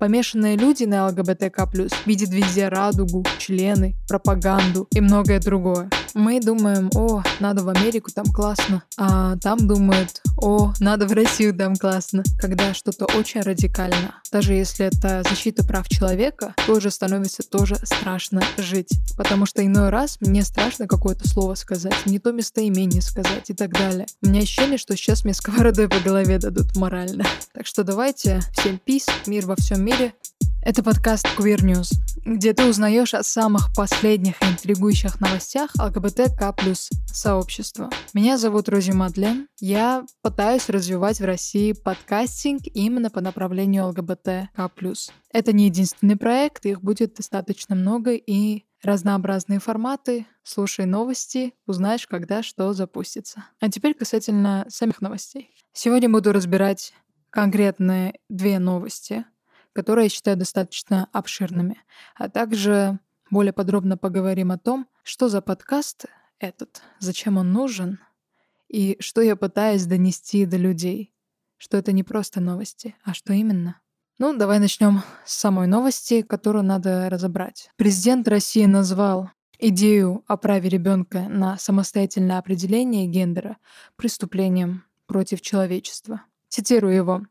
Помешанные люди на ЛГБТК+, видят везде радугу, члены, пропаганду и многое другое. Мы думаем, о, надо в Америку, там классно. А там думают, о, надо в Россию, там классно. Когда что-то очень радикально. Даже если это защита прав человека, тоже становится тоже страшно жить. Потому что иной раз мне страшно какое-то слово сказать, не то местоимение сказать и так далее. У меня ощущение, что сейчас мне сковородой по голове дадут морально. Так что давайте, всем пис, мир во всем мире. Это подкаст Queer News, где ты узнаешь о самых последних и интригующих новостях ЛГБТК плюс сообщества. Меня зовут Рози Мадлен. Я пытаюсь развивать в России подкастинг именно по направлению ЛГБТК. Это не единственный проект, их будет достаточно много и разнообразные форматы. Слушай новости, узнаешь, когда что запустится. А теперь касательно самих новостей. Сегодня буду разбирать конкретные две новости — которые я считаю достаточно обширными. А также более подробно поговорим о том, что за подкаст этот, зачем он нужен и что я пытаюсь донести до людей. Что это не просто новости, а что именно. Ну, давай начнем с самой новости, которую надо разобрать. Президент России назвал идею о праве ребенка на самостоятельное определение гендера преступлением против человечества. Цитирую его.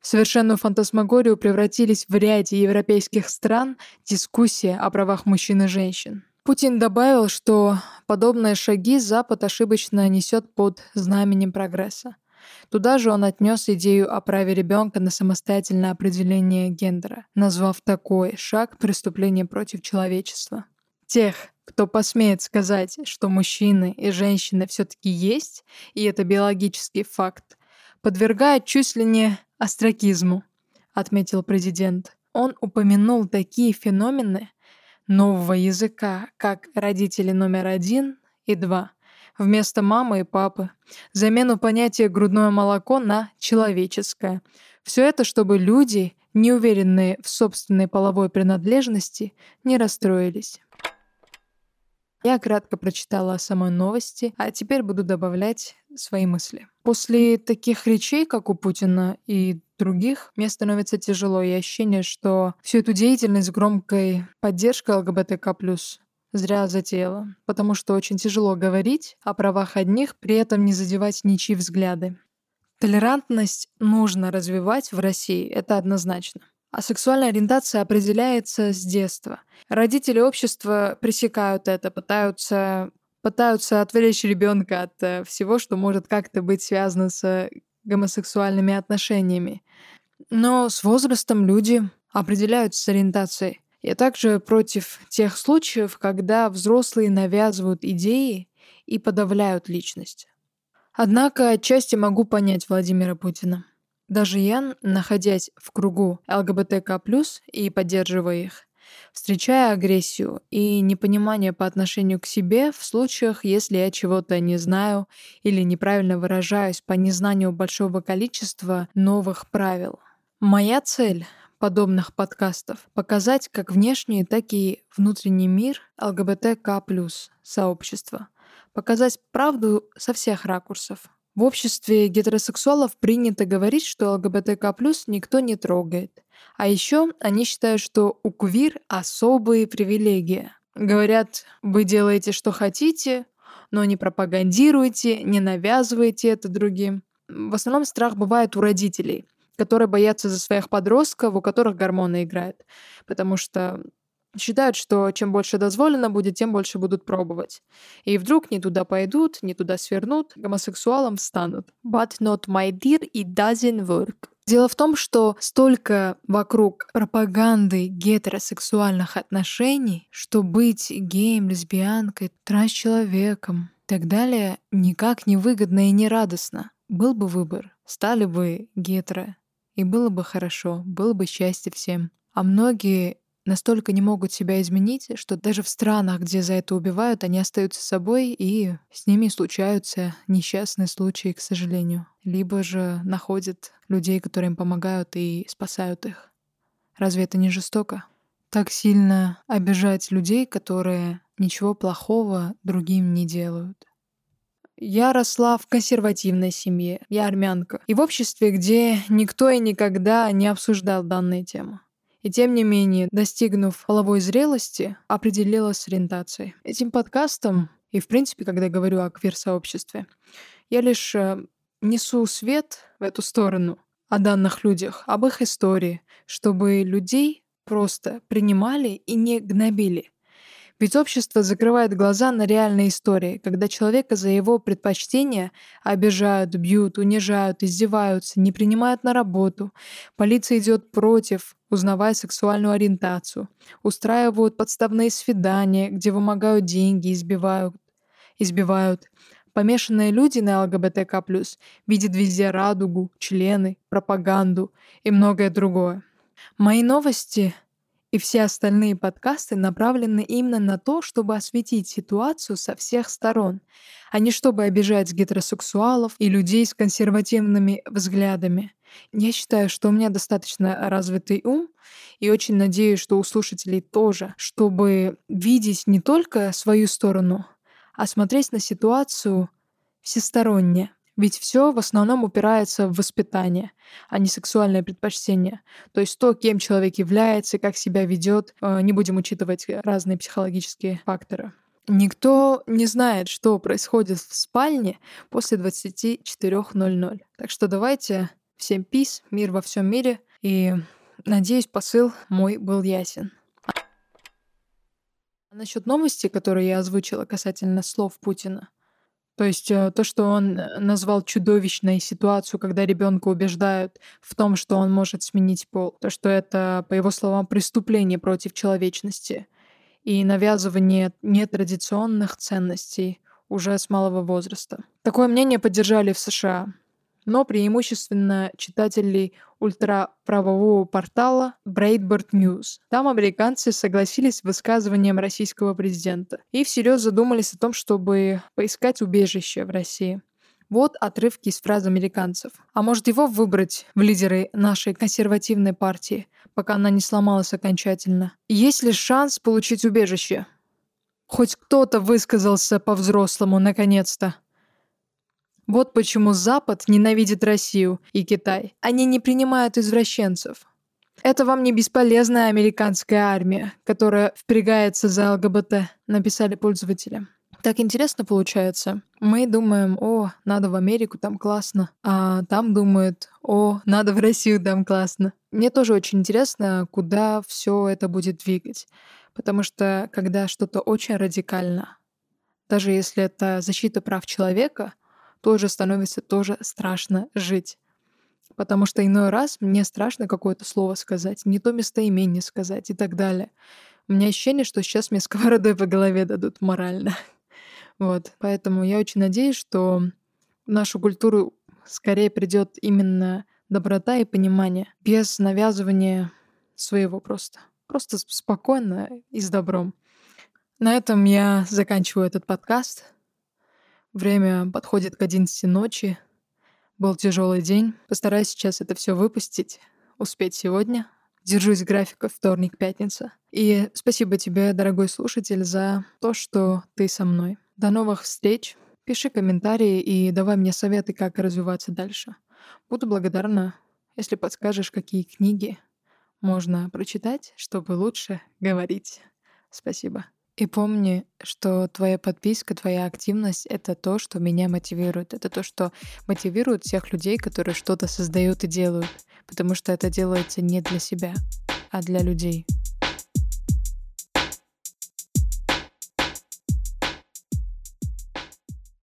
В совершенную фантасмагорию превратились в ряде европейских стран дискуссии о правах мужчин и женщин. Путин добавил, что подобные шаги Запад ошибочно несет под знаменем прогресса. Туда же он отнес идею о праве ребенка на самостоятельное определение гендера, назвав такой шаг преступлением против человечества. Тех, кто посмеет сказать, что мужчины и женщины все-таки есть, и это биологический факт, подвергает чуть ли не остракизму, отметил президент. Он упомянул такие феномены нового языка, как родители номер один и два, вместо мамы и папы, замену понятия грудное молоко на человеческое. Все это, чтобы люди, неуверенные в собственной половой принадлежности, не расстроились. Я кратко прочитала самой новости, а теперь буду добавлять свои мысли. После таких речей, как у Путина и других, мне становится тяжело и ощущение, что всю эту деятельность громкой поддержкой ЛГБТК+, зря затеяла, потому что очень тяжело говорить о правах одних, при этом не задевать ничьи взгляды. Толерантность нужно развивать в России, это однозначно. А сексуальная ориентация определяется с детства. Родители общества пресекают это, пытаются, пытаются отвлечь ребенка от э, всего, что может как-то быть связано с гомосексуальными отношениями. Но с возрастом люди определяются с ориентацией. Я также против тех случаев, когда взрослые навязывают идеи и подавляют личность. Однако отчасти могу понять Владимира Путина. Даже я, находясь в кругу ЛГБТК+, и поддерживая их, встречая агрессию и непонимание по отношению к себе в случаях, если я чего-то не знаю или неправильно выражаюсь по незнанию большого количества новых правил. Моя цель подобных подкастов — показать как внешний, так и внутренний мир ЛГБТК+, сообщества. Показать правду со всех ракурсов, в обществе гетеросексуалов принято говорить, что ЛГБТК+, никто не трогает. А еще они считают, что у квир особые привилегии. Говорят, вы делаете, что хотите, но не пропагандируйте, не навязывайте это другим. В основном страх бывает у родителей, которые боятся за своих подростков, у которых гормоны играют. Потому что Считают, что чем больше дозволено будет, тем больше будут пробовать. И вдруг не туда пойдут, не туда свернут, гомосексуалом станут. But not my dear, it doesn't work. Дело в том, что столько вокруг пропаганды гетеросексуальных отношений, что быть геем, лесбиянкой, трансчеловеком и так далее никак не выгодно и не радостно. Был бы выбор, стали бы гетеро, и было бы хорошо, было бы счастье всем. А многие настолько не могут себя изменить, что даже в странах, где за это убивают, они остаются собой, и с ними случаются несчастные случаи, к сожалению. Либо же находят людей, которые им помогают и спасают их. Разве это не жестоко? Так сильно обижать людей, которые ничего плохого другим не делают. Я росла в консервативной семье, я армянка, и в обществе, где никто и никогда не обсуждал данные темы. И тем не менее, достигнув половой зрелости, определилась с ориентацией. Этим подкастом, и в принципе, когда я говорю о квир-сообществе, я лишь э, несу свет в эту сторону о данных людях, об их истории, чтобы людей просто принимали и не гнобили. Ведь общество закрывает глаза на реальные истории, когда человека за его предпочтения обижают, бьют, унижают, издеваются, не принимают на работу. Полиция идет против, узнавая сексуальную ориентацию. Устраивают подставные свидания, где вымогают деньги, избивают. избивают. Помешанные люди на ЛГБТК+, видят везде радугу, члены, пропаганду и многое другое. Мои новости и все остальные подкасты направлены именно на то, чтобы осветить ситуацию со всех сторон, а не чтобы обижать гетеросексуалов и людей с консервативными взглядами. Я считаю, что у меня достаточно развитый ум, и очень надеюсь, что у слушателей тоже, чтобы видеть не только свою сторону, а смотреть на ситуацию всесторонне. Ведь все в основном упирается в воспитание, а не сексуальное предпочтение. То есть то, кем человек является, как себя ведет, э, не будем учитывать разные психологические факторы. Никто не знает, что происходит в спальне после 24.00. Так что давайте всем пис, мир во всем мире. И надеюсь, посыл мой был ясен. Насчет новости, которую я озвучила касательно слов Путина. То есть э, то, что он э, назвал чудовищной ситуацию, когда ребенка убеждают в том, что он может сменить пол, то, что это, по его словам, преступление против человечности и навязывание нетрадиционных ценностей уже с малого возраста. Такое мнение поддержали в США но преимущественно читателей ультраправового портала Breitbart News. Там американцы согласились с высказыванием российского президента и всерьез задумались о том, чтобы поискать убежище в России. Вот отрывки из фраз американцев. А может его выбрать в лидеры нашей консервативной партии, пока она не сломалась окончательно? Есть ли шанс получить убежище? Хоть кто-то высказался по-взрослому, наконец-то. Вот почему Запад ненавидит Россию и Китай. Они не принимают извращенцев. Это вам не бесполезная американская армия, которая впрягается за ЛГБТ, написали пользователи. Так интересно получается. Мы думаем, о, надо в Америку, там классно. А там думают, о, надо в Россию, там классно. Мне тоже очень интересно, куда все это будет двигать. Потому что когда что-то очень радикально, даже если это защита прав человека, тоже становится тоже страшно жить. Потому что иной раз мне страшно какое-то слово сказать, не то местоимение сказать и так далее. У меня ощущение, что сейчас мне сковородой по голове дадут морально. Вот, поэтому я очень надеюсь, что в нашу культуру скорее придет именно доброта и понимание, без навязывания своего просто. Просто спокойно и с добром. На этом я заканчиваю этот подкаст. Время подходит к 11 ночи. Был тяжелый день. Постараюсь сейчас это все выпустить, успеть сегодня. Держусь графика вторник-пятница. И спасибо тебе, дорогой слушатель, за то, что ты со мной. До новых встреч. Пиши комментарии и давай мне советы, как развиваться дальше. Буду благодарна, если подскажешь, какие книги можно прочитать, чтобы лучше говорить. Спасибо. И помни, что твоя подписка, твоя активность — это то, что меня мотивирует. Это то, что мотивирует всех людей, которые что-то создают и делают. Потому что это делается не для себя, а для людей.